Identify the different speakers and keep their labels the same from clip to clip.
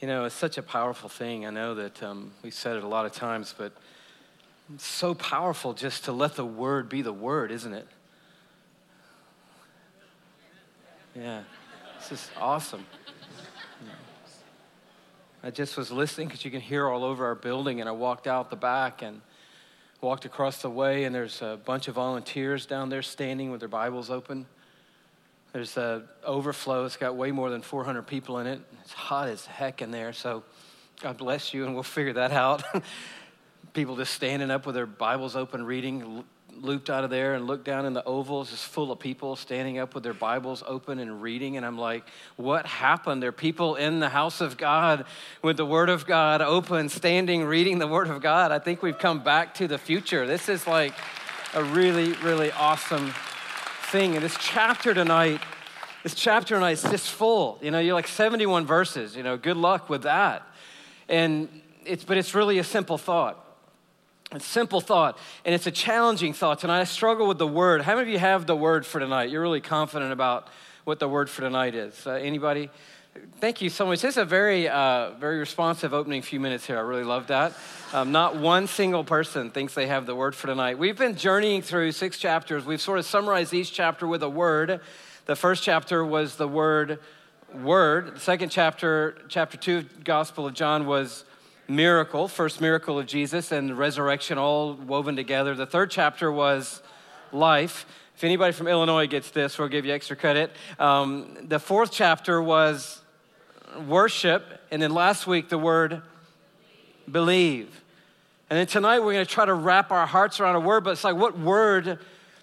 Speaker 1: You know, it's such a powerful thing. I know that um, we've said it a lot of times, but so powerful just to let the word be the word, isn't it? Yeah, this is awesome. I just was listening because you can hear all over our building, and I walked out the back and walked across the way, and there's a bunch of volunteers down there standing with their Bibles open. There's a overflow. It's got way more than 400 people in it. It's hot as heck in there. So God bless you, and we'll figure that out. people just standing up with their Bibles open, reading, looped out of there and looked down in the ovals, It's full of people standing up with their Bibles open and reading. And I'm like, what happened? There are people in the house of God with the Word of God open, standing, reading the Word of God. I think we've come back to the future. This is like a really, really awesome thing. And this chapter tonight, this chapter tonight is just full. You know, you're like 71 verses. You know, good luck with that. And it's, but it's really a simple thought. A simple thought, and it's a challenging thought tonight. I struggle with the word. How many of you have the word for tonight? You're really confident about what the word for tonight is. Uh, anybody? Thank you so much. This is a very, uh, very responsive opening few minutes here. I really love that. Um, not one single person thinks they have the word for tonight. We've been journeying through six chapters. We've sort of summarized each chapter with a word. The first chapter was the word word. The second chapter, chapter two, Gospel of John, was miracle, first miracle of Jesus and resurrection all woven together. The third chapter was life. If anybody from Illinois gets this, we'll give you extra credit. Um, the fourth chapter was worship, and then last week the word believe. And then tonight we're going to try to wrap our hearts around a word, but it's like, what word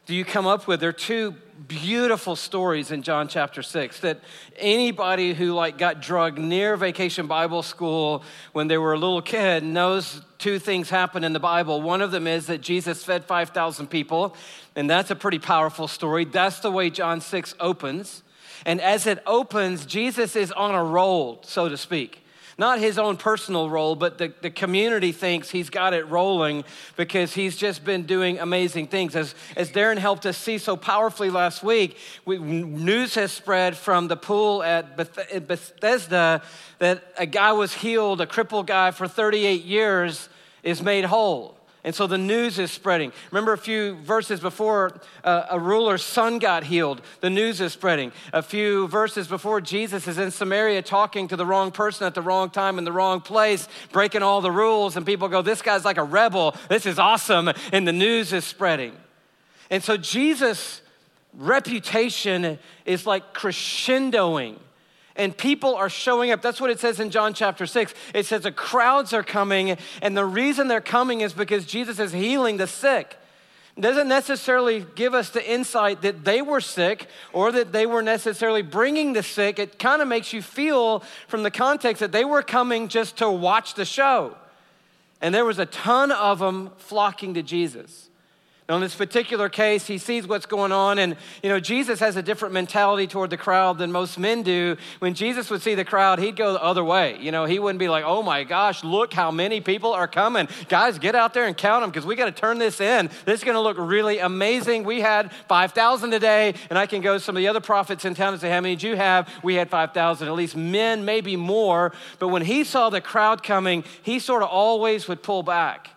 Speaker 1: do you come up with? There are two beautiful stories in John chapter 6 that anybody who like got drugged near vacation Bible school when they were a little kid knows two things happen in the Bible. One of them is that Jesus fed 5,000 people, and that's a pretty powerful story. That's the way John 6 opens. And as it opens, Jesus is on a roll, so to speak. Not his own personal role, but the, the community thinks he's got it rolling because he's just been doing amazing things. As, as Darren helped us see so powerfully last week, we, news has spread from the pool at Beth, Bethesda that a guy was healed, a crippled guy for 38 years is made whole. And so the news is spreading. Remember a few verses before uh, a ruler's son got healed, the news is spreading. A few verses before Jesus is in Samaria talking to the wrong person at the wrong time in the wrong place, breaking all the rules, and people go, This guy's like a rebel. This is awesome. And the news is spreading. And so Jesus' reputation is like crescendoing and people are showing up. That's what it says in John chapter 6. It says the crowds are coming, and the reason they're coming is because Jesus is healing the sick. It doesn't necessarily give us the insight that they were sick or that they were necessarily bringing the sick. It kind of makes you feel from the context that they were coming just to watch the show. And there was a ton of them flocking to Jesus. Now, in this particular case, he sees what's going on, and you know, Jesus has a different mentality toward the crowd than most men do. When Jesus would see the crowd, he'd go the other way. You know, he wouldn't be like, oh my gosh, look how many people are coming. Guys, get out there and count them because we got to turn this in. This is going to look really amazing. We had 5,000 today, and I can go some of the other prophets in town and say, how many did you have? We had 5,000, at least men, maybe more. But when he saw the crowd coming, he sort of always would pull back.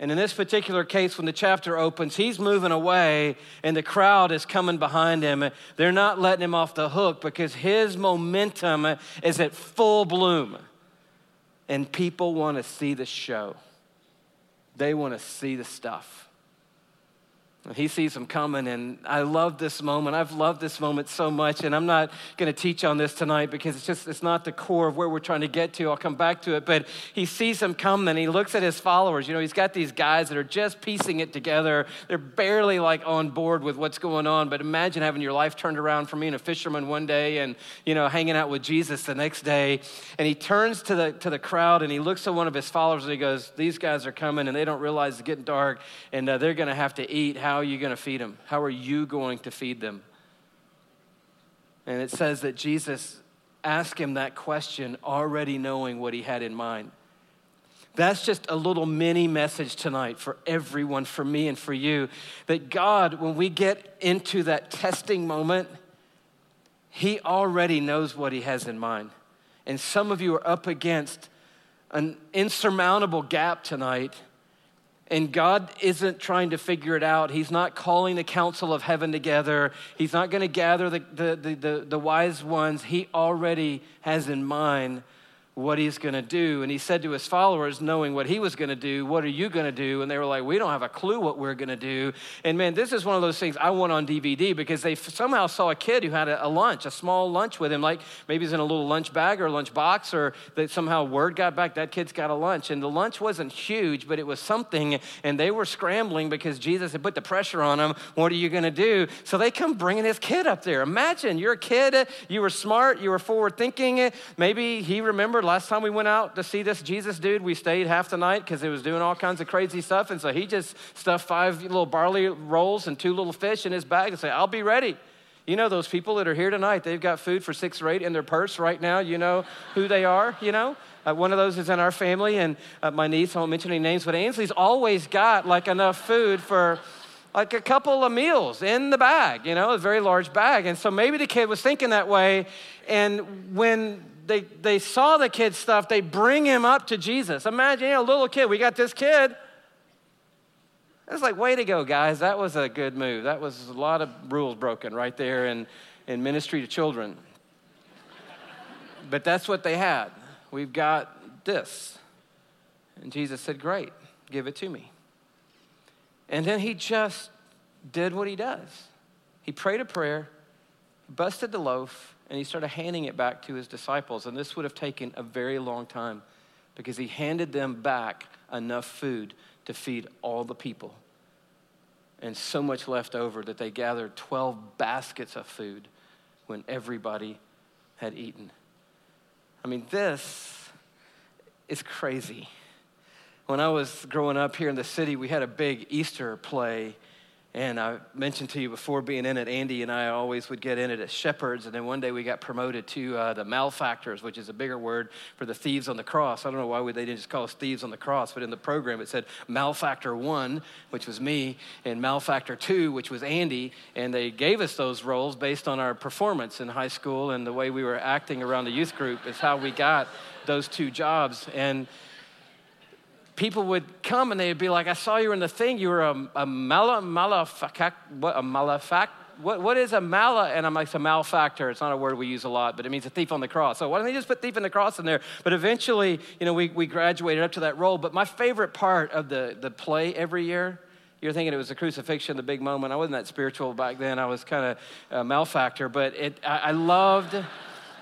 Speaker 1: And in this particular case, when the chapter opens, he's moving away and the crowd is coming behind him. They're not letting him off the hook because his momentum is at full bloom. And people want to see the show, they want to see the stuff. He sees them coming, and I love this moment. I've loved this moment so much, and I'm not going to teach on this tonight because it's just it's not the core of where we're trying to get to. I'll come back to it, but he sees them coming, and he looks at his followers. You know, he's got these guys that are just piecing it together. They're barely like on board with what's going on. But imagine having your life turned around from being a fisherman one day and you know hanging out with Jesus the next day. And he turns to the to the crowd and he looks at one of his followers and he goes, "These guys are coming, and they don't realize it's getting dark, and uh, they're going to have to eat. How how are you going to feed them? How are you going to feed them? And it says that Jesus asked him that question already knowing what he had in mind. That's just a little mini message tonight for everyone, for me and for you. That God, when we get into that testing moment, He already knows what He has in mind. And some of you are up against an insurmountable gap tonight. And God isn't trying to figure it out. He's not calling the council of heaven together. He's not going to gather the, the, the, the, wise ones. He already has in mind what he's going to do. And he said to his followers, knowing what he was going to do, What are you going to do? And they were like, We don't have a clue what we're going to do. And man, this is one of those things I want on DVD because they somehow saw a kid who had a, a lunch, a small lunch with him, like maybe he's in a little lunch bag or lunch box, or that somehow word got back that kid's got a lunch. And the lunch wasn't huge, but it was something. And they were scrambling because Jesus had put the pressure on them. What are you going to do? So they come bringing his kid up there. Imagine you're a kid, you were smart, you were forward thinking. Maybe he remembered last time we went out to see this Jesus dude, we stayed half the night because he was doing all kinds of crazy stuff. And so he just stuffed five little barley rolls and two little fish in his bag and said, I'll be ready. You know those people that are here tonight, they've got food for six or eight in their purse right now. You know who they are, you know? Uh, one of those is in our family, and uh, my niece, I won't mention any names, but Ainsley's always got like enough food for like a couple of meals in the bag, you know, a very large bag. And so maybe the kid was thinking that way. And when they, they saw the kid stuff, they bring him up to Jesus. Imagine, you know, a little kid, we got this kid. It's like, way to go, guys. That was a good move. That was a lot of rules broken right there in, in ministry to children. but that's what they had. We've got this. And Jesus said, Great, give it to me. And then he just did what he does. He prayed a prayer, busted the loaf, and he started handing it back to his disciples. And this would have taken a very long time because he handed them back enough food to feed all the people. And so much left over that they gathered 12 baskets of food when everybody had eaten. I mean, this is crazy. When I was growing up here in the city, we had a big Easter play and I mentioned to you before being in it, Andy and I always would get in it as shepherds. And then one day we got promoted to uh, the malefactors, which is a bigger word for the thieves on the cross. I don't know why they didn't just call us thieves on the cross, but in the program it said malefactor one, which was me, and malefactor two, which was Andy. And they gave us those roles based on our performance in high school and the way we were acting around the youth group, is how we got those two jobs. And people would come and they'd be like, I saw you in the thing. You were a, a mala, what, a malafac? What, what is a mala? And I'm like, it's a malefactor. It's not a word we use a lot, but it means a thief on the cross. So why don't they just put thief on the cross in there? But eventually, you know, we, we graduated up to that role. But my favorite part of the, the play every year, you're thinking it was the crucifixion, the big moment. I wasn't that spiritual back then. I was kind of a malefactor, but it, I, I loved,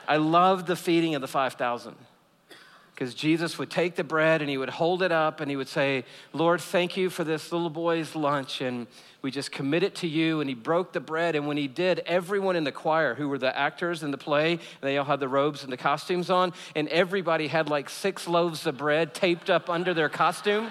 Speaker 1: I loved the feeding of the 5,000 because Jesus would take the bread and he would hold it up and he would say, Lord, thank you for this little boy's lunch. And we just commit it to you. And he broke the bread. And when he did, everyone in the choir, who were the actors in the play, they all had the robes and the costumes on, and everybody had like six loaves of bread taped up under their costume.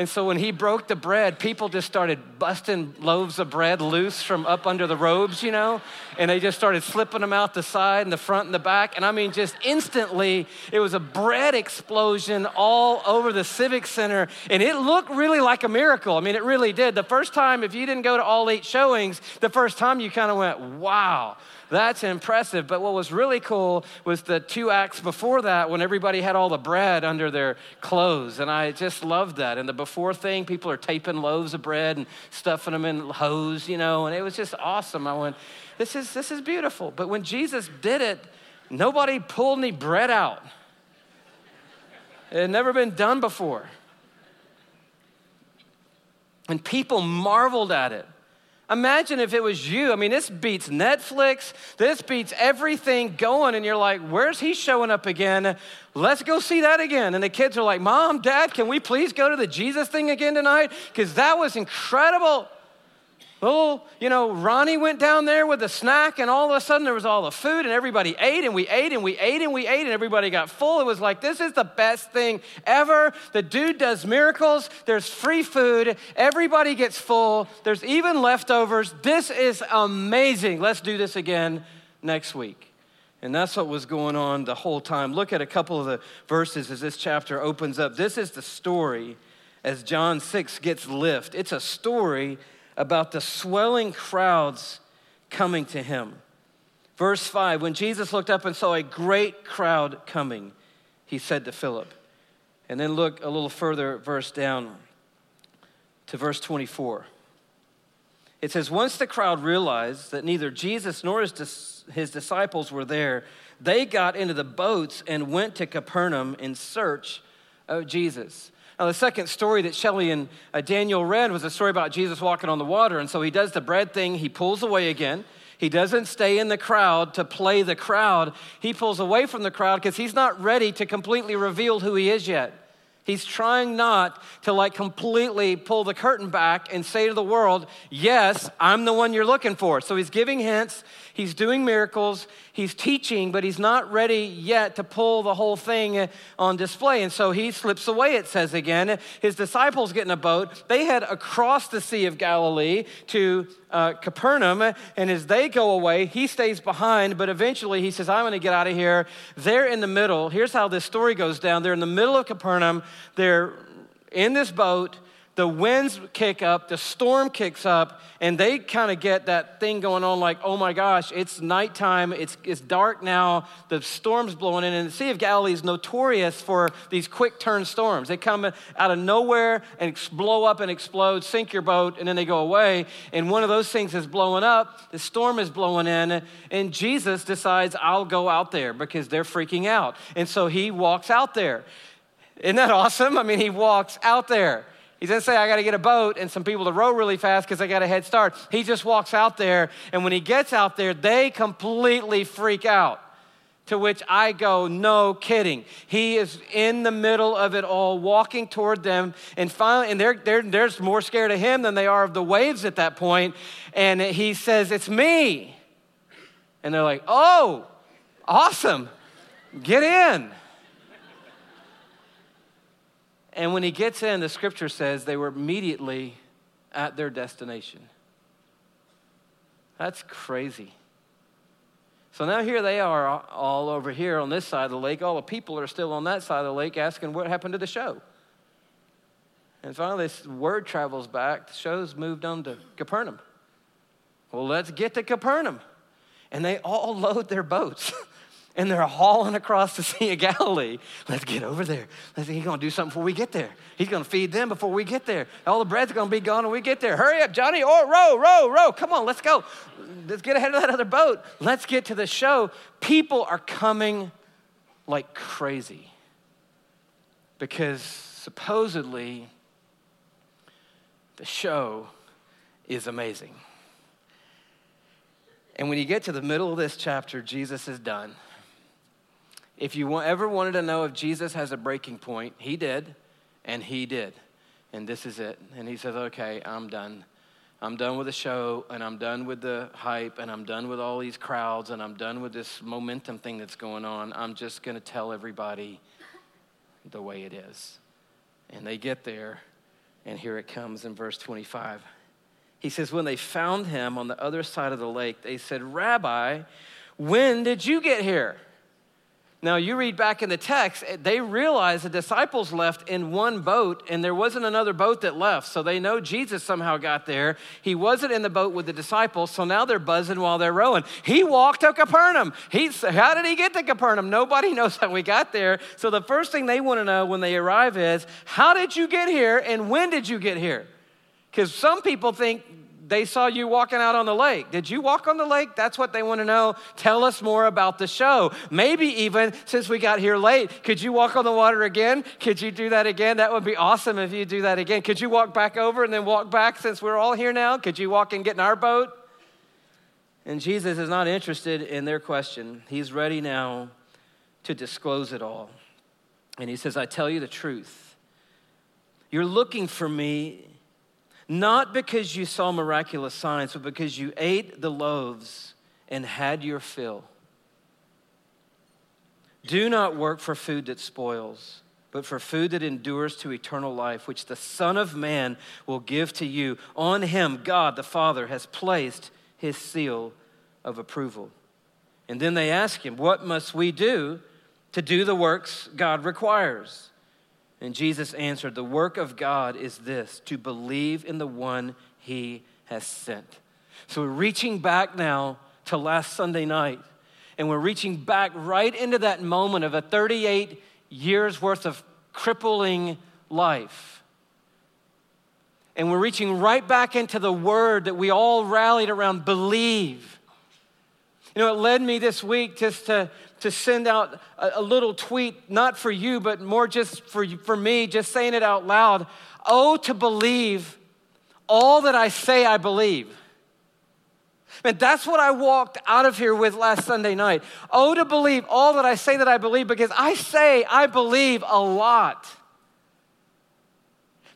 Speaker 1: And so when he broke the bread, people just started busting loaves of bread loose from up under the robes, you know? And they just started slipping them out the side and the front and the back. And I mean, just instantly, it was a bread explosion all over the Civic Center. And it looked really like a miracle. I mean, it really did. The first time, if you didn't go to all eight showings, the first time you kind of went, wow. That's impressive. But what was really cool was the two acts before that when everybody had all the bread under their clothes. And I just loved that. And the before thing, people are taping loaves of bread and stuffing them in hose, you know, and it was just awesome. I went, this is, this is beautiful. But when Jesus did it, nobody pulled any bread out. It had never been done before. And people marveled at it. Imagine if it was you. I mean, this beats Netflix. This beats everything going. And you're like, where's he showing up again? Let's go see that again. And the kids are like, Mom, Dad, can we please go to the Jesus thing again tonight? Because that was incredible. Oh, you know, Ronnie went down there with a snack, and all of a sudden there was all the food, and everybody ate, and we ate, and we ate, and we ate, and everybody got full. It was like, this is the best thing ever. The dude does miracles. There's free food. Everybody gets full. There's even leftovers. This is amazing. Let's do this again next week. And that's what was going on the whole time. Look at a couple of the verses as this chapter opens up. This is the story as John 6 gets lift. It's a story about the swelling crowds coming to him. Verse 5 When Jesus looked up and saw a great crowd coming, he said to Philip, and then look a little further, verse down to verse 24. It says, Once the crowd realized that neither Jesus nor his, his disciples were there, they got into the boats and went to Capernaum in search of Jesus. Now, the second story that Shelley and uh, Daniel read was a story about Jesus walking on the water. And so he does the bread thing, he pulls away again. He doesn't stay in the crowd to play the crowd. He pulls away from the crowd because he's not ready to completely reveal who he is yet. He's trying not to like completely pull the curtain back and say to the world, Yes, I'm the one you're looking for. So he's giving hints, he's doing miracles, he's teaching, but he's not ready yet to pull the whole thing on display. And so he slips away, it says again. His disciples get in a boat. They head across the Sea of Galilee to uh, Capernaum. And as they go away, he stays behind, but eventually he says, I'm going to get out of here. They're in the middle. Here's how this story goes down. They're in the middle of Capernaum. They're in this boat the winds kick up, the storm kicks up, and they kind of get that thing going on like, oh my gosh, it's nighttime, it's, it's dark now, the storm's blowing in. And the Sea of Galilee is notorious for these quick turn storms. They come out of nowhere and blow up and explode, sink your boat, and then they go away. And one of those things is blowing up, the storm is blowing in, and Jesus decides, I'll go out there because they're freaking out. And so he walks out there. Isn't that awesome? I mean, he walks out there. He doesn't say, I got to get a boat and some people to row really fast because I got a head start. He just walks out there, and when he gets out there, they completely freak out. To which I go, no kidding. He is in the middle of it all, walking toward them, and finally, and they're, they're, they're more scared of him than they are of the waves at that point. And he says, It's me. And they're like, Oh, awesome. Get in. And when he gets in, the scripture says they were immediately at their destination. That's crazy. So now here they are all over here on this side of the lake. All the people are still on that side of the lake asking what happened to the show. And finally, this word travels back. The show's moved on to Capernaum. Well, let's get to Capernaum. And they all load their boats. And they're hauling across the Sea of Galilee. Let's get over there. Let's, he's going to do something before we get there. He's going to feed them before we get there. All the bread's going to be gone when we get there. Hurry up, Johnny. Oh, row, row, row. Come on, let's go. Let's get ahead of that other boat. Let's get to the show. People are coming like crazy because supposedly the show is amazing. And when you get to the middle of this chapter, Jesus is done. If you ever wanted to know if Jesus has a breaking point, he did, and he did. And this is it. And he says, Okay, I'm done. I'm done with the show, and I'm done with the hype, and I'm done with all these crowds, and I'm done with this momentum thing that's going on. I'm just going to tell everybody the way it is. And they get there, and here it comes in verse 25. He says, When they found him on the other side of the lake, they said, Rabbi, when did you get here? Now, you read back in the text, eh, they realize the disciples left in one boat and there wasn't another boat that left. So they know Jesus somehow got there. He wasn't in the boat with the disciples, so now they're buzzing while they're rowing. He walked to Capernaum. He, how did he get to Capernaum? Nobody knows how we got there. So the first thing they want to know when they arrive is, how did you get here and when did you get here? Because some people think they saw you walking out on the lake. Did you walk on the lake? That's what they want to know. Tell us more about the show. Maybe even since we got here late, could you walk on the water again? Could you do that again? That would be awesome if you do that again. Could you walk back over and then walk back since we're all here now? Could you walk and get in our boat? And Jesus is not interested in their question. He's ready now to disclose it all. And he says, I tell you the truth. You're looking for me not because you saw miraculous signs, but because you ate the loaves and had your fill. Do not work for food that spoils, but for food that endures to eternal life, which the Son of Man will give to you. On him, God the Father has placed his seal of approval. And then they ask him, What must we do to do the works God requires? And Jesus answered, The work of God is this to believe in the one he has sent. So we're reaching back now to last Sunday night And we're reaching back right into that moment of a 38 years worth of crippling life. And we're reaching right back into the word that we all rallied around believe. You know, it led me this week just to, to send out a, a little tweet, not for you, but more just for, for me, just saying it out loud. Oh, to believe all that I say I believe. And that's what I walked out of here with last Sunday night. Oh, to believe all that I say that I believe, because I say I believe a lot.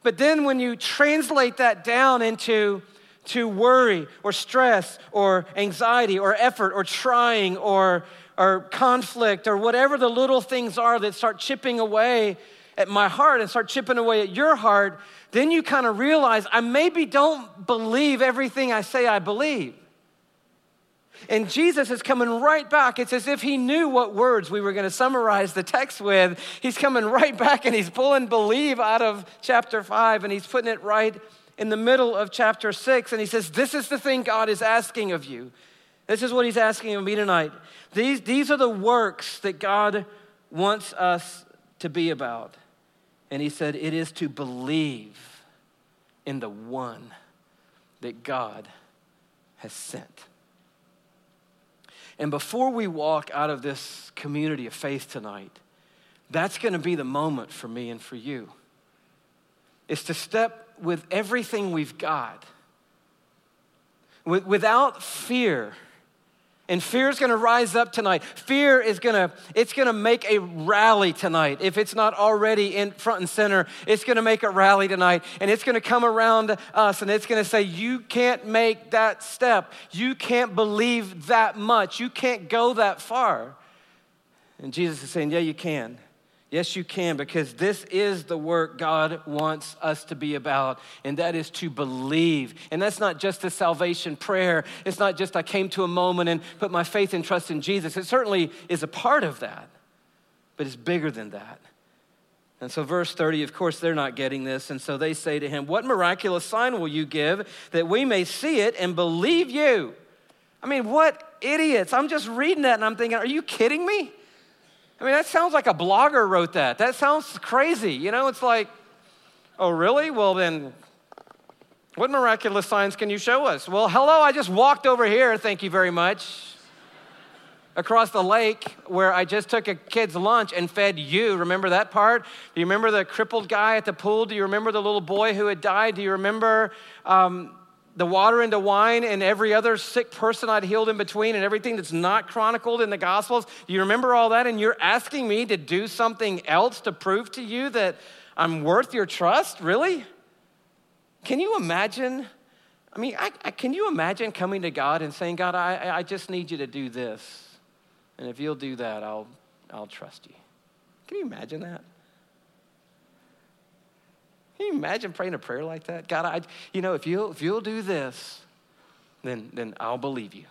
Speaker 1: But then when you translate that down into to worry or stress or anxiety or effort or trying or, or conflict or whatever the little things are that start chipping away at my heart and start chipping away at your heart, then you kind of realize I maybe don't believe everything I say I believe. And Jesus is coming right back. It's as if he knew what words we were going to summarize the text with. He's coming right back and he's pulling believe out of chapter 5 and he's putting it right in the middle of chapter 6. And he says, This is the thing God is asking of you. This is what he's asking of me tonight. These, these are the works that God wants us to be about. And he said, It is to believe in the one that God has sent. And before we walk out of this community of faith tonight, that's going to be the moment for me and for you. Is to step with everything we've got, without fear and fear is going to rise up tonight. Fear is going to it's going to make a rally tonight. If it's not already in front and center, it's going to make a rally tonight and it's going to come around us and it's going to say you can't make that step. You can't believe that much. You can't go that far. And Jesus is saying, "Yeah, you can." Yes, you can, because this is the work God wants us to be about, and that is to believe. And that's not just a salvation prayer. It's not just I came to a moment and put my faith and trust in Jesus. It certainly is a part of that, but it's bigger than that. And so, verse 30, of course, they're not getting this. And so they say to him, What miraculous sign will you give that we may see it and believe you? I mean, what idiots. I'm just reading that and I'm thinking, Are you kidding me? I mean, that sounds like a blogger wrote that. That sounds crazy. You know, it's like, oh, really? Well, then, what miraculous signs can you show us? Well, hello, I just walked over here, thank you very much, across the lake where I just took a kid's lunch and fed you. Remember that part? Do you remember the crippled guy at the pool? Do you remember the little boy who had died? Do you remember um, the water into wine and every other sick person I'd healed in between and everything that's not chronicled in the Gospels. You remember all that? And you're asking me to do something else to prove to you that I'm worth your trust? Really? Can you imagine? I mean, I, I, can you imagine coming to God and saying, God, I, I just need you to do this. And if you'll do that, I'll, I'll trust you. Can you imagine that? Can you imagine praying a prayer like that? God, I, you know, if you'll, if you'll do this, then, then I'll believe you.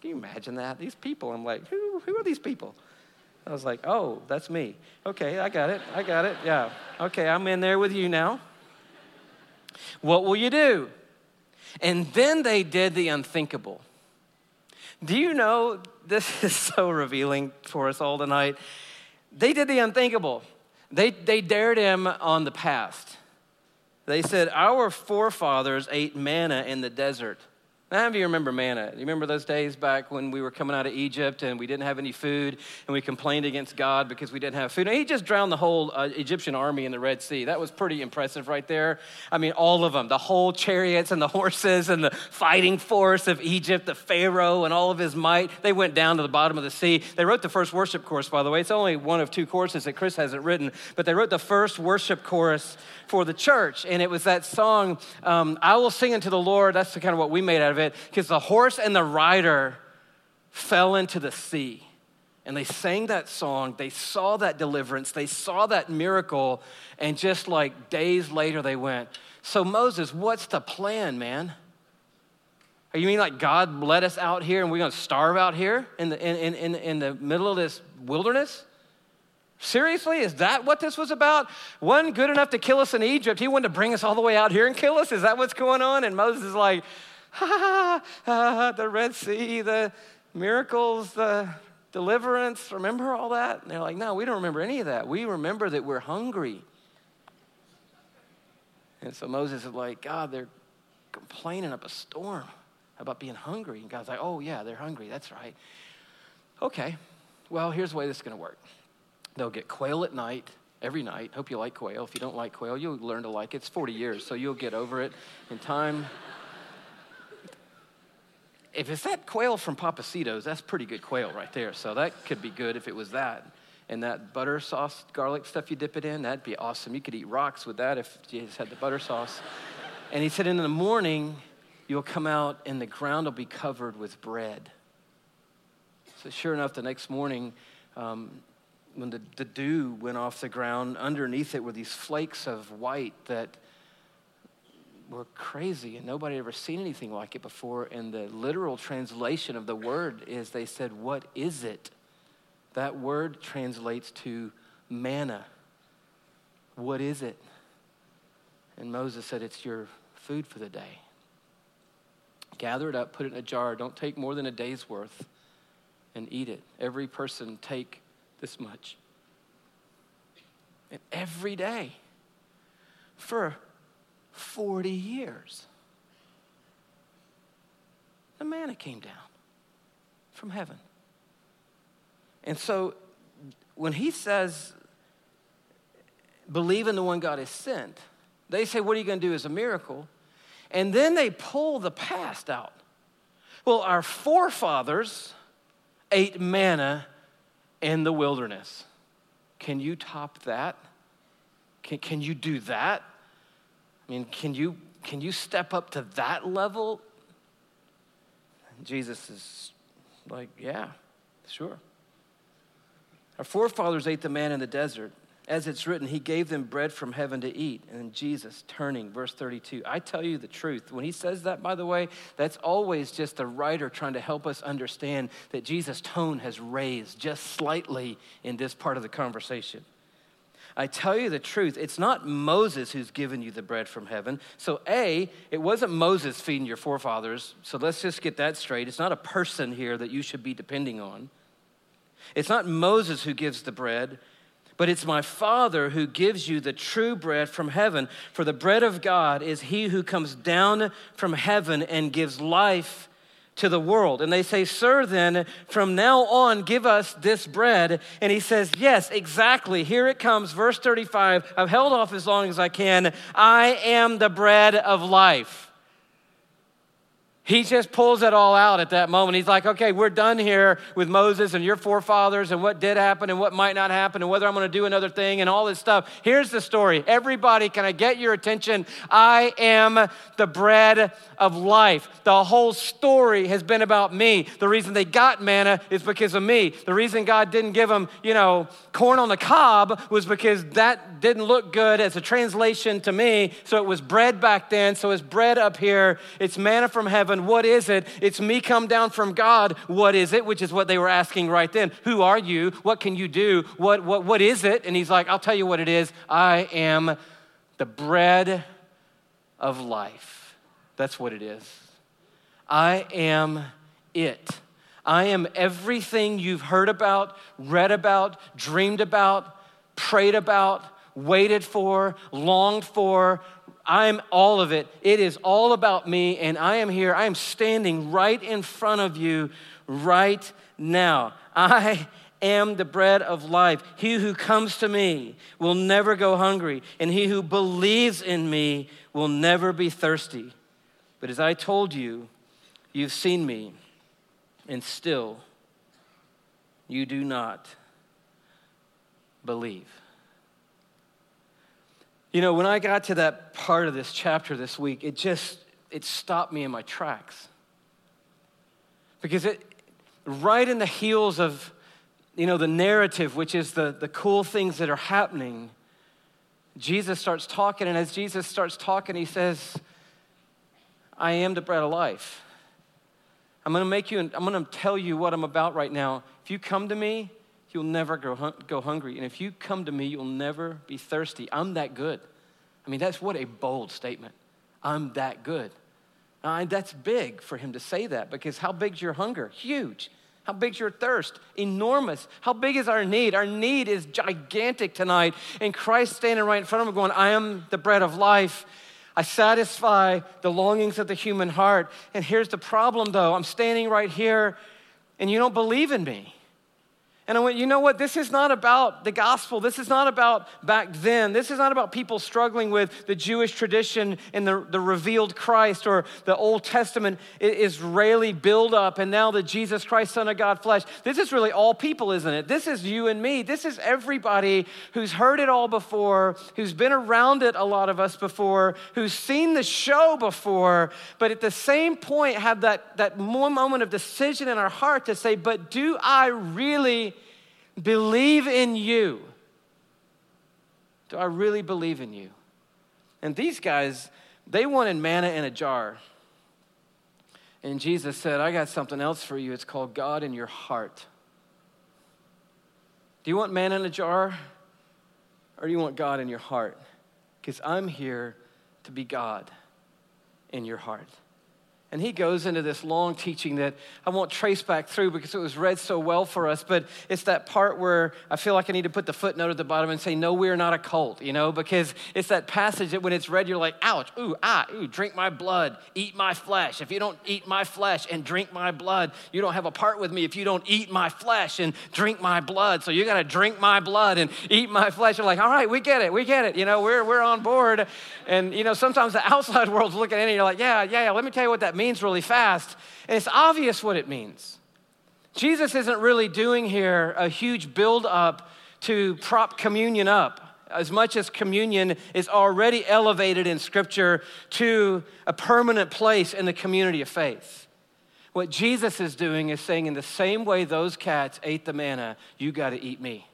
Speaker 1: Can you imagine that? These people, I'm like, who, who are these people? I was like, oh, that's me. Okay, I got it. I got it. Yeah. Okay, I'm in there with you now. What will you do? And then they did the unthinkable. Do you know this is so revealing for us all tonight? They did the unthinkable. They, they dared him on the past. They said, Our forefathers ate manna in the desert. How many of you remember manna? You remember those days back when we were coming out of Egypt and we didn't have any food and we complained against God because we didn't have food? And he just drowned the whole uh, Egyptian army in the Red Sea. That was pretty impressive right there. I mean, all of them the whole chariots and the horses and the fighting force of Egypt, the Pharaoh and all of his might. They went down to the bottom of the sea. They wrote the first worship course, by the way. It's only one of two courses that Chris hasn't written, but they wrote the first worship chorus for the church. And it was that song, um, I Will Sing Unto the Lord. That's kind of what we made out of it. Because the horse and the rider fell into the sea. And they sang that song. They saw that deliverance. They saw that miracle. And just like days later, they went, So, Moses, what's the plan, man? You mean like God let us out here and we're going to starve out here in the, in, in, in the middle of this wilderness? Seriously, is that what this was about? One good enough to kill us in Egypt, he wanted to bring us all the way out here and kill us? Is that what's going on? And Moses is like, ha, ha, ha, the Red Sea, the, miracles, the deliverance, remember all that? And they're like, no, we don't remember any of that. We remember that we're hungry. And so Moses is like, God, they're complaining up a storm about being hungry. And God's like, oh, yeah, they're hungry. That's right. Okay, well, here's the way this is going to work they'll get quail at night, every night. Hope you like quail. If you don't like quail, you'll learn to like it. It's 40 years, so you'll get over it in time. If it's that quail from Pappasito's, that's pretty good quail right there. So that could be good if it was that. And that butter sauce, garlic stuff you dip it in, that'd be awesome. You could eat rocks with that if you just had the butter sauce. And he said, in the morning, you'll come out and the ground will be covered with bread. So, sure enough, the next morning, um, when the, the dew went off the ground, underneath it were these flakes of white that were crazy, and nobody had ever seen anything like it before. And the literal translation of the word is they said, What is it? That word translates to manna. What is it? And Moses said, It's your food for the day. Gather it up, put it in a jar. Don't take more than a day's worth and eat it. Every person take this much. And every day for 40 years, the manna came down from heaven. And so when he says, believe in the one God has sent, they say, What are you going to do as a miracle? And then they pull the past out. Well, our forefathers ate manna in the wilderness. Can you top that? Can, can you do that? I mean, can you, can you step up to that level? And Jesus is like, Yeah, sure. Our forefathers ate the man in the desert. As it's written, he gave them bread from heaven to eat. And Jesus turning, verse 32. I tell you the truth. When he says that, by the way, that's always just the writer trying to help us understand that Jesus' tone has raised just slightly in this part of the conversation. I tell you the truth, it's not Moses who's given you the bread from heaven. So, A, it wasn't Moses feeding your forefathers. So let's just get that straight. It's not a person here that you should be depending on. It's not Moses who gives the bread, but it's my Father who gives you the true bread from heaven. For the bread of God is he who comes down from heaven and gives life to the world. And they say, Sir, then from now on, give us this bread. And he says, Yes, exactly. Here it comes, verse 35. I've held off as long as I can. I am the bread of life. He just pulls it all out at that moment. He's like, okay, we're done here with Moses and your forefathers and what did happen and what might not happen and whether I'm going to do another thing and all this stuff. Here's the story. Everybody, can I get your attention? I am the bread of life. The whole story has been about me. The reason they got manna is because of me. The reason God didn't give them, you know, corn on the cob was because that didn't look good as a translation to me. So it was bread back then. So it's bread up here. It's manna from heaven heaven. What is it? It's me come down from God. What is it? Which is what they were asking right then. Who are you? What can you do? What, what, what is it? And he's like, I'll tell you what it is. I am the bread of life. That's what it is. I am it. I am everything you've heard about, read about, dreamed about, prayed about, waited for, longed for, I'm all of it. It is all about me, and I am here. I am standing right in front of you right now. I am the bread of life. He who comes to me will never go hungry, and he who believes in me will never be thirsty. But as I told you, you've seen me, and still you do not believe. You know, when I got to that part of this chapter this week, it just it stopped me in my tracks. Because it right in the heels of you know the narrative, which is the, the cool things that are happening, Jesus starts talking, and as Jesus starts talking, he says, I am the bread of life. I'm gonna make you, I'm gonna tell you what I'm about right now. If you come to me, you'll never go, go hungry. And if you come to me, you'll never be thirsty. I'm that good. I mean, that's what a bold statement. I'm that good. Uh, that's big for him to say that because how big's your hunger? Huge. How big's your thirst? Enormous. How big is our need? Our need is gigantic tonight. And Christ standing right in front of him going, I am the bread of life. I satisfy the longings of the human heart. And here's the problem though I'm standing right here and you don't believe in me. And I went, you know what? This is not about the gospel. This is not about back then. This is not about people struggling with the Jewish tradition and the, the revealed Christ or the Old Testament Israeli buildup and now the Jesus Christ, Son of God, flesh. This is really all people, isn't it? This is you and me. This is everybody who's heard it all before, who's been around it, a lot of us before, who's seen the show before, but at the same point have that, that moment of decision in our heart to say, but do I really believe in you. Do I really believe in you? And these guys, they wanted manna in a jar. And Jesus said, I got something else for you. It's called God in your heart. Do you want manna in a jar? Or do you want God in your heart? Because I'm here to be God in your heart. And he goes into this long teaching that I won't trace back through because it was read so well for us, but it's that part where I feel like I need to put the footnote at the bottom and say, No, we're not a cult, you know, because it's that passage that when it's read, you're like, Ouch, ooh, ah, ooh, drink my blood, eat my flesh. If you don't eat my flesh and drink my blood, you don't have a part with me if you don't eat my flesh and drink my blood. So you got to drink my blood and eat my flesh. You're like, All right, we get it, we get it, you know, we're, we're on board. And, you know, sometimes the outside world's looking in and you're like, Yeah, yeah, yeah, let me tell you what that means means really fast, and it's obvious what it means. Jesus isn't really doing here a huge build up to prop communion up as much as communion is already elevated in Scripture to a permanent place in the community of faith. What Jesus is doing is saying, in the same way those cats ate the manna, you got to eat me.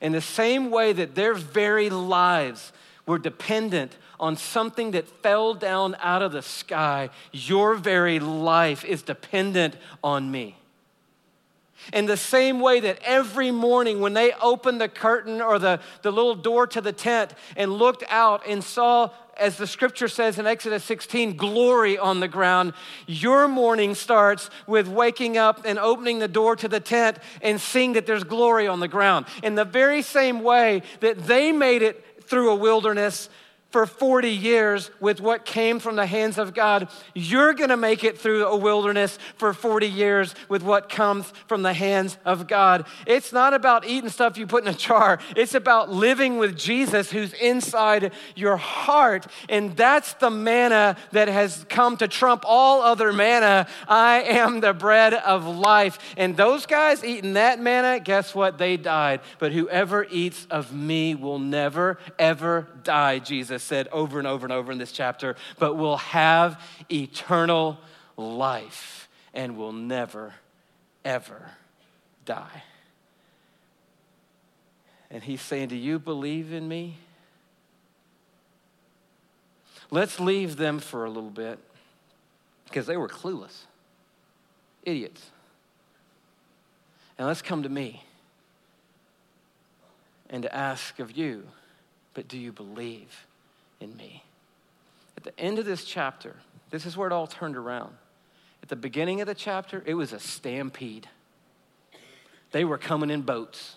Speaker 1: In the same way that their very lives were dependent on something that fell down out of the sky, your very life is dependent on me. In the same way that every morning when they opened the curtain or the, the little door to the tent and looked out and saw, as the scripture says in Exodus 16, glory on the ground, your morning starts with waking up and opening the door to the tent and seeing that there's glory on the ground. In the very same way that they made it through a wilderness for 40 years with what came from the hands of God, you're going to make it through a wilderness for 40 years with what comes from the hands of God. It's not about eating stuff you put in a jar, it's about living with Jesus who's inside your heart. And that's the manna that has come to trump all other manna. I am the bread of life. And those guys eating that manna, guess what? They died. But whoever eats of me will never, ever die, Jesus Said over and over and over in this chapter, but will have eternal life and will never, ever die. And he's saying, Do you believe in me? Let's leave them for a little bit because they were clueless, idiots. And let's come to me and to ask of you, but do you believe? In me. At the end of this chapter, this is where it all turned around. At the beginning of the chapter, it was a stampede. They were coming in boats.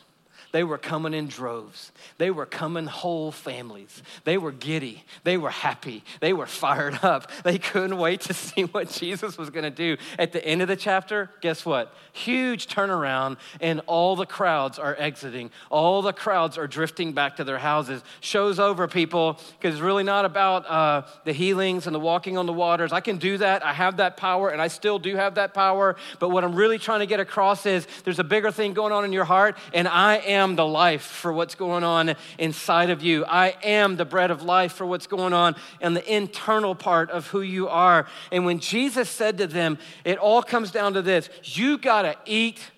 Speaker 1: They were coming in droves. They were coming whole families. They were giddy. They were happy. They were fired up. They couldn't wait to see what Jesus was going to do. At the end of the chapter, guess what? Huge turnaround, and all the crowds are exiting. All the crowds are drifting back to their houses. Show's over, people, because it's really not about uh, the healings and the walking on the waters. I can do that. I have that power, and I still do have that power. But what I'm really trying to get across is there's a bigger thing going on in your heart, and I am am the life for what's going on inside of you. I am the bread of life for what's going on in the internal part of who you are. And when Jesus said to them, it all comes down to this you got to eat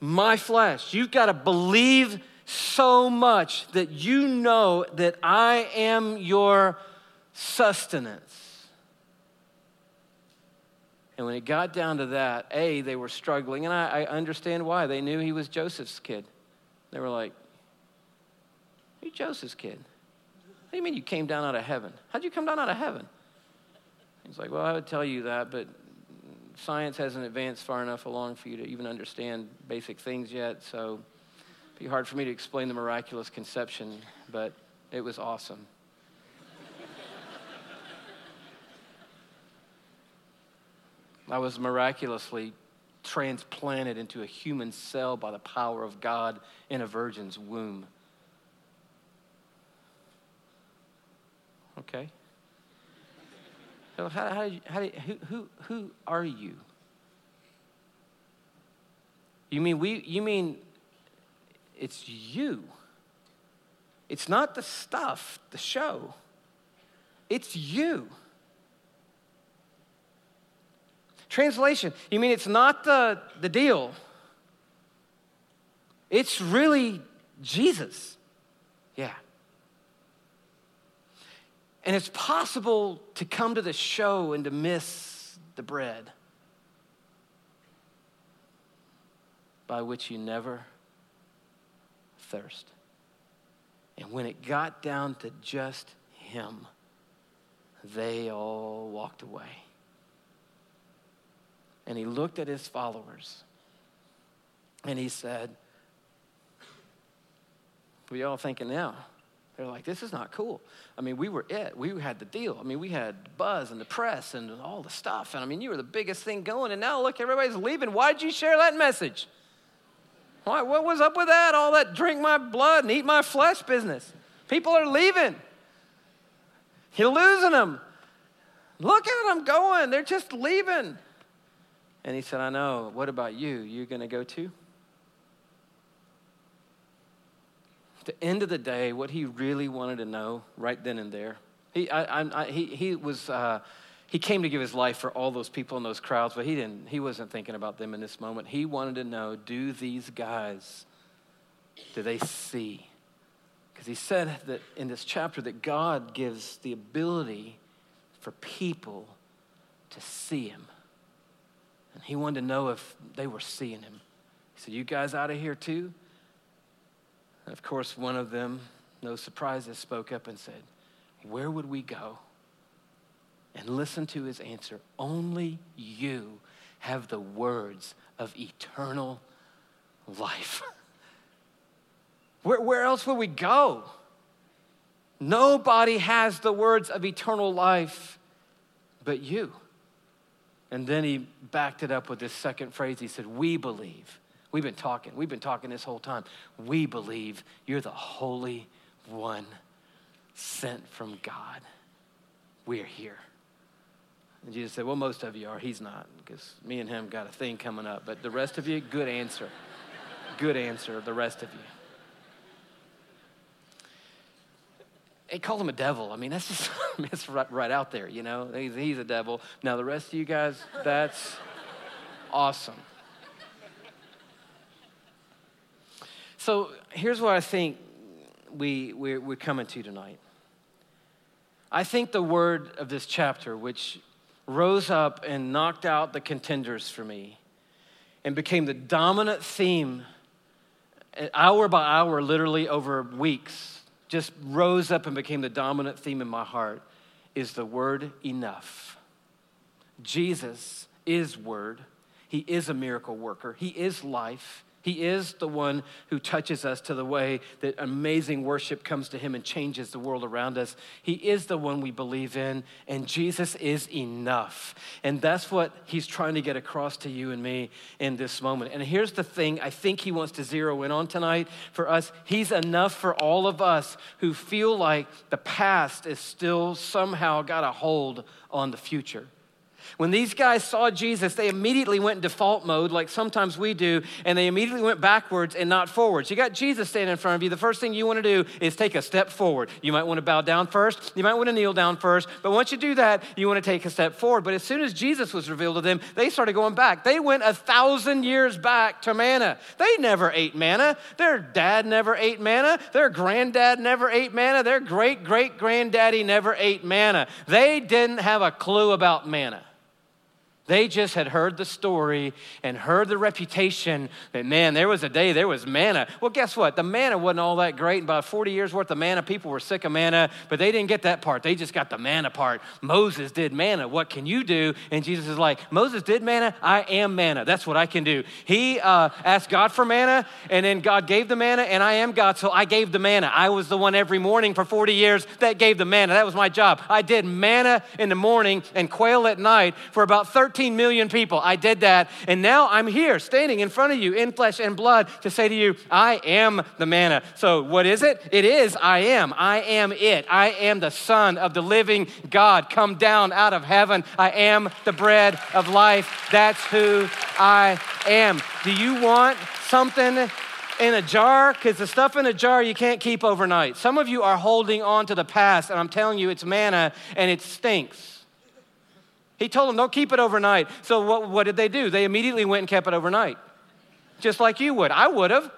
Speaker 1: my flesh. You've got to believe so much that you know that I am your sustenance. And when it got down to that, A, they were struggling, and I, I, understand why. They knew he was Joseph's kid. They were like, You Joseph's kid? What do you mean you came down out of heaven? How'd you come down out of heaven? He's like, Well, I would tell you that, but science hasn't advanced far enough along for you to even understand basic things yet, so it'd be hard for me to explain the miraculous conception, but it was awesome. I was miraculously transplanted into a human cell by the power of God in a virgin's womb. Okay. So how, how, how, who, who, who are you? You mean we? You mean it's you? It's not the stuff, the show. It's you. Translation, you mean it's not the, the deal? It's really Jesus. Yeah. And it's possible to come to the show and to miss the bread by which you never thirst. And when it got down to just him, they all walked away. And he looked at his followers and he said, What y'all thinking now? They're like, This is not cool. I mean, we were it. We had the deal. I mean, we had buzz and the press and all the stuff. And I mean, you were the biggest thing going. And now look, everybody's leaving. Why'd you share that message? Why, what was up with that? All that drink my blood and eat my flesh business. People are leaving. You're losing them. Look at them going. They're just leaving. And he said, I know. What about you? You going to go too? At the end of the day, what he really wanted to know right then and there, he, I, I, he, he was. Uh, he came to give his life for all those people in those crowds, but he didn't. He wasn't thinking about them in this moment. He wanted to know: Do these guys? Do they see? Because he said that in this chapter that God gives the ability for people to see him. And he wanted to know if they were seeing him. He said, You guys out of here too? And of course, one of them, no surprises, spoke up and said, Where would we go? And listen to his answer Only you have the words of eternal life. where, where else would we go? Nobody has the words of eternal life but you. And then he backed it up with this second phrase. He said, We believe. We've been talking. We've been talking this whole time. We believe you're the Holy One sent from God. We're here. And Jesus said, Well, most of you are. He's not, because me and him got a thing coming up. But the rest of you, good answer. good answer, the rest of you. He called him a devil. I mean, that's just that's right, right out there, you know. He's, he's a devil. Now, the rest of you guys, that's awesome. So here's what I think we, we're, we're coming to tonight. I think the word of this chapter, which rose up and knocked out the contenders for me and became the dominant theme eh, hour by hour, literally over weeks just rose up and became the dominant theme in my heart is the word enough. Jesus is word. He is a miracle worker. He is life. He is the one who touches us to the way that amazing worship comes to Him and changes the world around us. He is the one we believe in, and Jesus is enough. And that's what He's trying to get across to you and me in this moment. And here's the thing I think He wants to zero in on tonight for us He's enough for all of us who feel like the past is still somehow got a hold on the future. When these guys saw Jesus, they immediately went in default mode, like sometimes we do, and they immediately went backwards and not forwards. You got Jesus standing in front of you. The first thing you want to do is take a step forward. You might want to bow down first, you might want to kneel down first, but once you do that, you want to take a step forward. But as soon as Jesus was revealed to them, they started going back. They went a thousand years back to manna. They never ate manna. Their dad never ate manna. Their granddad never ate manna. Their great great granddaddy never ate manna. They didn't have a clue about manna. They just had heard the story and heard the reputation that, man, there was a day there was manna. Well, guess what? The manna wasn't all that great. About 40 years worth of manna, people were sick of manna, but they didn't get that part. They just got the manna part. Moses did manna. What can you do? And Jesus is like, Moses did manna. I am manna. That's what I can do. He uh, asked God for manna, and then God gave the manna, and I am God, so I gave the manna. I was the one every morning for 40 years that gave the manna. That was my job. I did manna in the morning and quail at night for about 13 13 million people. I did that. And now I'm here standing in front of you in flesh and blood to say to you, I am the manna. So what is it? It is I am. I am it. I am the Son of the living God come down out of heaven. I am the bread of life. That's who I am. Do you want something in a jar because the stuff in a jar you can't keep overnight. Some of you are holding on to the past, and I'm telling you, it's manna and it stinks. He told them, don't keep it overnight. So what, what did they do? They immediately went and kept it overnight. Just like you would. I would have.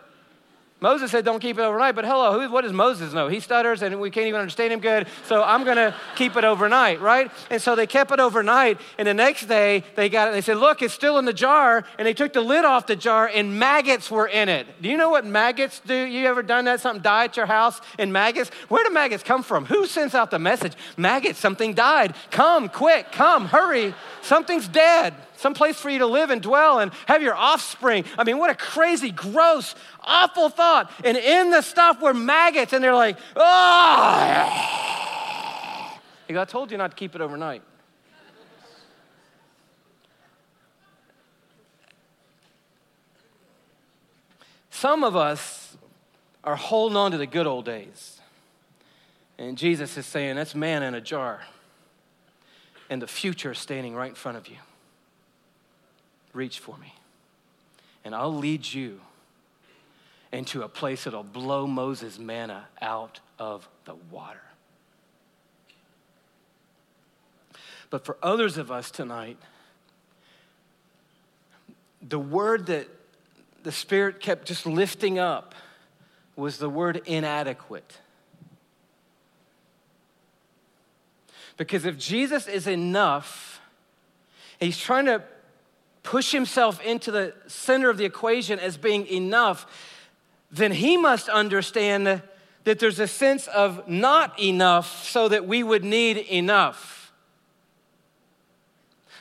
Speaker 1: Moses said, Don't keep it overnight. But hello, who, what does Moses know? He stutters and we can't even understand him good. So I'm to keep it overnight, right? And so they kept it overnight. And the next day, they got it. They said, Look, it's still in the jar. And they took the lid off the jar and maggots were in it. Do you know what maggots do? You ever done that? Something die at your house and maggots? Where do maggots come from? Who sends out the message? Maggots, something died. Come, quick, come, hurry. Something's dead some place for you to live and dwell and have your offspring. I mean, what a crazy, gross, awful thought. And in the stuff were maggots, and they're like, oh. I told you not to keep it overnight. Some of us are holding on to the good old days. And Jesus is saying, that's man in a jar. And the future is standing right in front of you reach for me. And I'll lead you into a place that'll blow Moses' manna out of the water. But for others of us tonight, the word that the Spirit kept just lifting up was the word inadequate. Because if Jesus is enough, he's trying to push himself into the center of the equation as being enough, then he must understand that there's a sense of not enough so that we would need enough.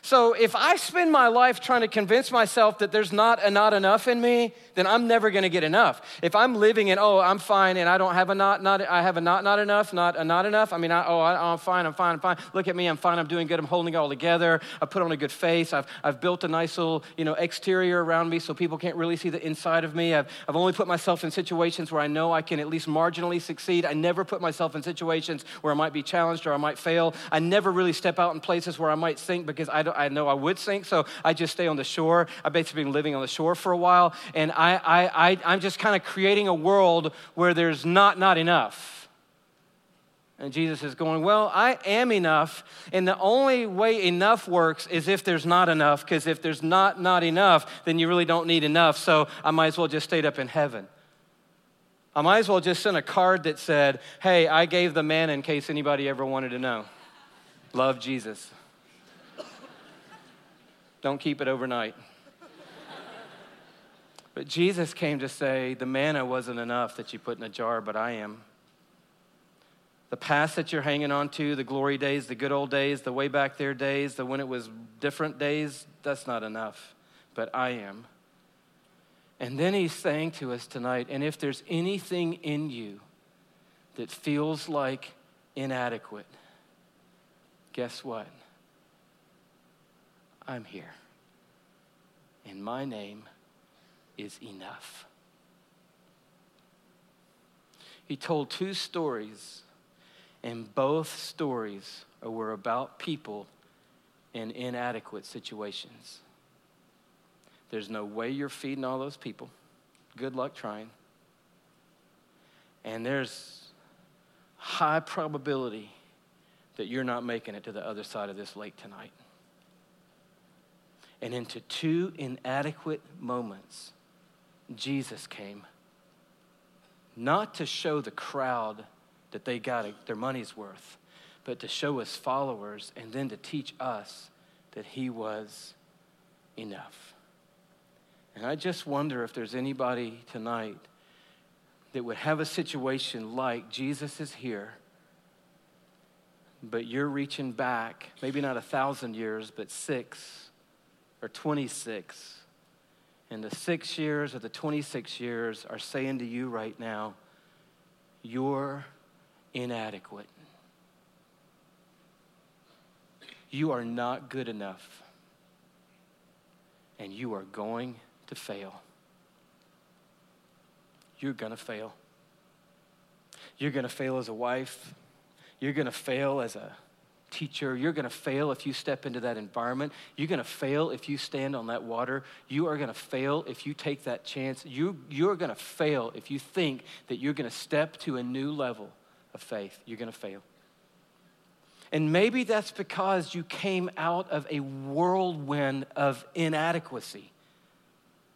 Speaker 1: So if I spend my life trying to convince myself that there's not a not enough in me, then I'm never going to get enough. If I'm living in oh I'm fine and I don't have a not not I have a not not enough not a not enough. I mean I, oh I, am fine I'm fine I'm fine. Look at me I'm fine I'm doing good I'm holding it all together. I put on a good face. I've I've built a nice little you know exterior around me so people can't really see the inside of me. I've I've only put myself in situations where I know I can at least marginally succeed. I never put myself in situations where I might be challenged or I might fail. I never really step out in places where I might sink because I don't I know I would sink, so I just stay on the shore. I've basically been living on the shore for a while, and I, I, I, I'm just kind of creating a world where there's not not enough. And Jesus is going, Well, I am enough. And the only way enough works is if there's not enough, because if there's not not enough, then you really don't need enough. So I might as well just stay up in heaven. I might as well just send a card that said, Hey, I gave the man in case anybody ever wanted to know. Love Jesus. Don't keep it overnight. but Jesus came to say, The manna wasn't enough that you put in a jar, but I am. The past that you're hanging on to, the glory days, the good old days, the way back there days, the when it was different days, that's not enough. But I am. And then he's saying to us tonight, and if there's anything in you that feels like inadequate, guess what? I'm here. And my name is enough. He told two stories, and both stories were about people in inadequate situations. There's no way you're feeding all those people. Good luck trying. And there's high probability that you're not making it to the other side of this lake tonight and into two inadequate moments, Jesus came. Not to show the crowd that they got their money's worth, but to show us followers and then to teach us that he was enough. And I just wonder if there's anybody tonight that would have a situation like Jesus is here, but you're reaching back, maybe not a thousand years, but six or 26. And the six years or the 26 years are saying to you right now, you're inadequate. You are not good enough. And you are going to fail. You're going to fail. You're going to fail as a wife. You're going to fail as a teacher. You're going to fail if you step into that environment. You're going to fail if you stand on that water. You are going to fail if you take that chance. You, you're going to fail if you think that you're going to step to a new level of faith. You're going to fail. And maybe that's because you came out of a whirlwind of inadequacy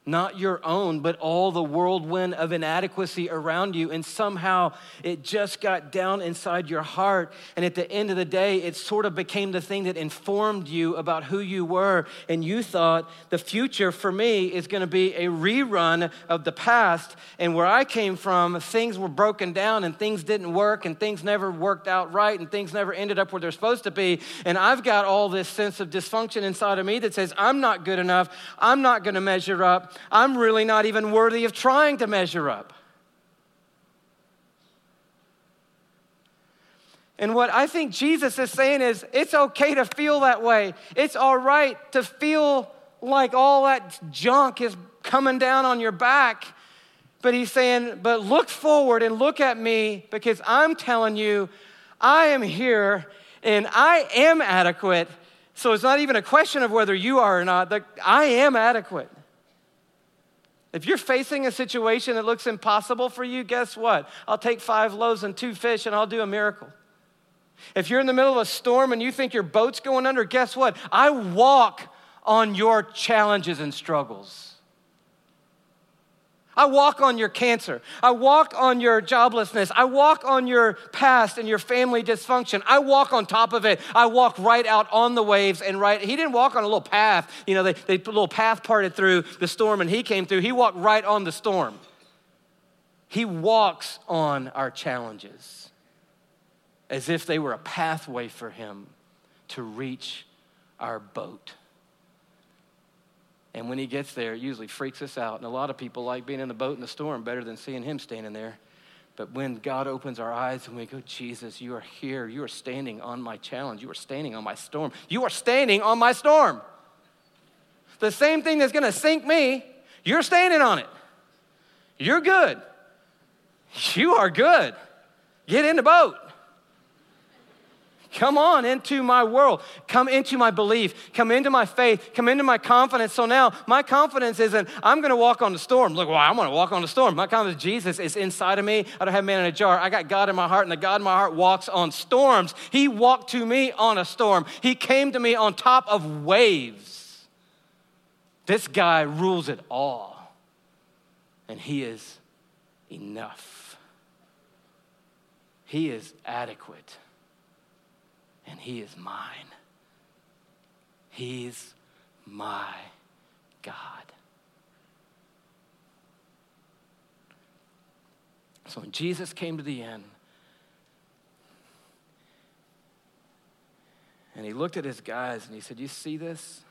Speaker 1: not your own, but all the whirlwind of inadequacy around you. And somehow it just got down inside your heart. And at the end of the day, it sort of became the thing that informed you about who you were. And you thought the future for me is going to be a rerun of the past. And where I came from, things were broken down and things didn't work and things never worked out right and things never ended up where they're supposed to be. And I've got all this sense of dysfunction inside of me that says, I'm not good enough. I'm not going to measure up. I'm really not even worthy of trying to measure up. And what I think Jesus is saying is it's okay to feel that way. It's all right to feel like all that junk is coming down on your back. But he's saying, but look forward and look at me because I'm telling you, I am here and I am adequate. So it's not even a question of whether you are or not. I am adequate. If you're facing a situation that looks impossible for you, guess what? I'll take five loaves and two fish and I'll do a miracle. If you're in the middle of a storm and you think your boat's going under, guess what? I walk on your challenges and struggles. I walk on your cancer. I walk on your joblessness. I walk on your past and your family dysfunction. I walk on top of it. I walk right out on the waves and right. He didn't walk on a little path. You know, they, they put a little path parted through the storm and he came through. He walked right on the storm. He walks on our challenges as if they were a pathway for him to reach our boat. And when he gets there, it usually freaks us out. And a lot of people like being in the boat in the storm better than seeing him standing there. But when God opens our eyes and we go, Jesus, you are here. You are standing on my challenge. You are standing on my storm. You are standing on my storm. The same thing that's going to sink me, you're standing on it. You're good. You are good. Get in the boat. Come on into my world. Come into my belief. Come into my faith. Come into my confidence. So now my confidence isn't, I'm going to walk on the storm. Look, well, I'm going to walk on the storm. My confidence, Jesus, is inside of me. I don't have man in a jar. I got God in my heart, and the God in my heart walks on storms. He walked to me on a storm, He came to me on top of waves. This guy rules it all, and He is enough. He is adequate and He is mine. He's my God. So when Jesus came to the end, and he looked at his guys and he said, You see this?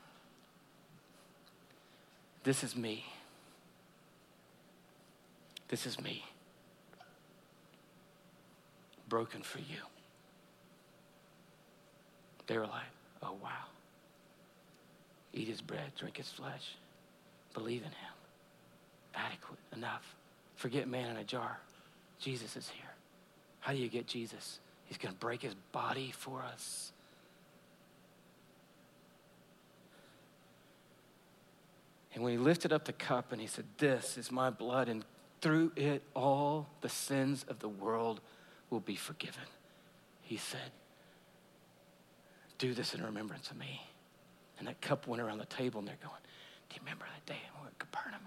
Speaker 1: This is me. This is me. Broken for you. They were like, oh, wow. Eat his bread, drink his flesh, believe in him. Adequate, enough. Forget man in a jar. Jesus is here. How do you get Jesus? He's going to break his body for us. And when he lifted up the cup and he said, This is my blood, and through it all the sins of the world will be forgiven, he said, do this in remembrance of me. And that cup went around the table, and they're going, Do you remember that day we were at Capernaum?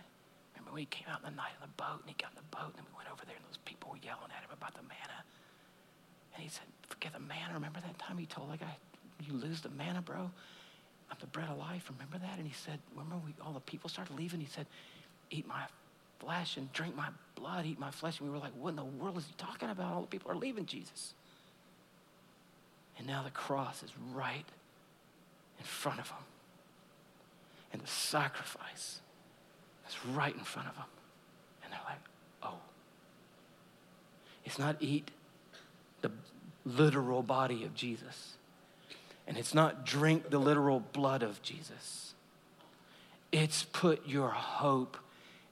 Speaker 1: Remember when he came out in the night in the boat, and he got in the boat, and we went over there, and those people were yelling at him about the manna. And he said, Forget the manna. Remember that time he told that guy, You lose the manna, bro? I'm the bread of life. Remember that? And he said, Remember we, all the people started leaving? He said, Eat my flesh and drink my blood, eat my flesh. And we were like, What in the world is he talking about? All the people are leaving Jesus. And now the cross is right in front of him. And the sacrifice is right in front of them. And they're like, oh. It's not eat the literal body of Jesus. And it's not drink the literal blood of Jesus. It's put your hope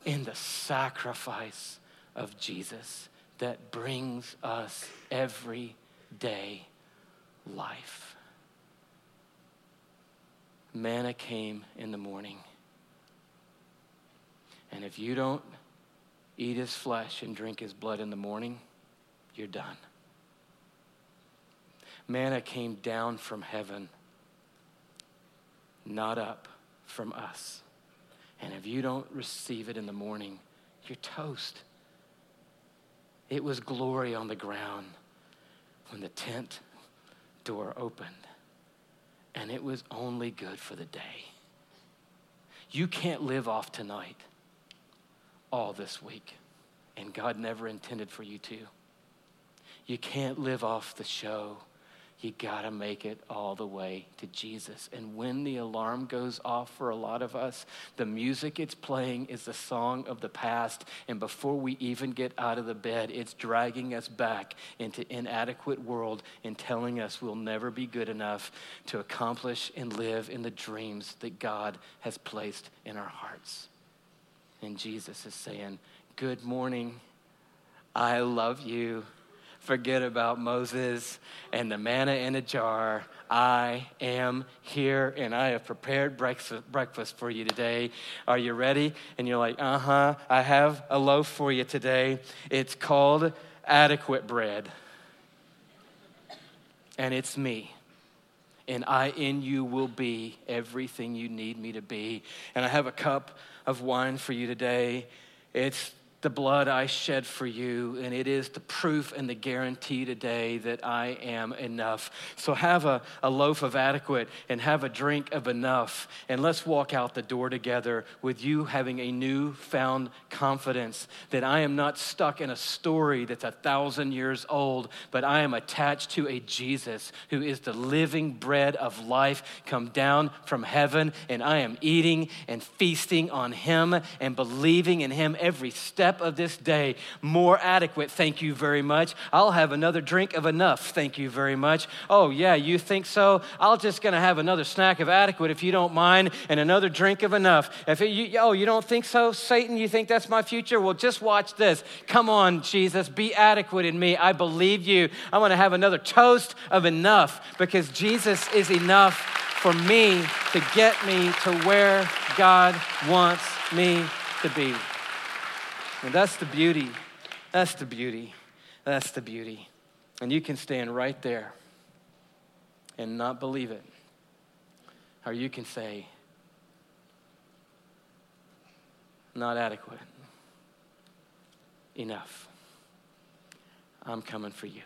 Speaker 1: in the sacrifice of Jesus that brings us every day life. Manna came in the morning. And if you don't eat his flesh and drink his blood in the morning, you're done. Manna came down from heaven, not up from us. And if you don't receive it in the morning, you're toast. It was glory on the ground when the tent door opened, and it was only good for the day. You can't live off tonight all this week, and God never intended for you to. You can't live off the show you got to make it all the way to Jesus. And when the alarm goes off for a lot of us, the music it's playing is the song of the past. And before we even get out of the bed, it's dragging us back into inadequate world and telling us we'll never be good enough to accomplish and live in the dreams that God has placed in our hearts. And Jesus is saying, Good morning. I love you forget about Moses and the manna in a jar. I am here and I have prepared breakfast for you today. Are you ready? And you're like, uh huh, I have a loaf for you today. It's called adequate bread. And it's me. And I in you will be everything you need me to be. And I have a cup of wine for you today. It's the blood I shed for you, and it is the proof and the guarantee today that I am enough. So have a, a loaf of adequate and have a drink of enough, and let's walk out the door together with you having a newfound confidence that I am not stuck in a story that's a thousand years old, but I am attached to a Jesus who is the living bread of life come down from heaven, and I am eating and feasting on him and believing in him every step step of this day more adequate. Thank you very much. I'll have another drink of enough. Thank you very much. Oh, yeah, you think so? I'll just gonna have another snack of adequate if you don't mind, and another drink of enough. If it, you, oh, you don't think so, Satan? You think that's my future? Well, just watch this. Come on, Jesus, be adequate in me. I believe you. I'm gonna have another toast of enough because Jesus is enough for me to get me to where God wants me to be. And that's the beauty. That's the beauty. That's the beauty. And you can stand right there and not believe it. Or you can say, not adequate. Enough. I'm coming for you.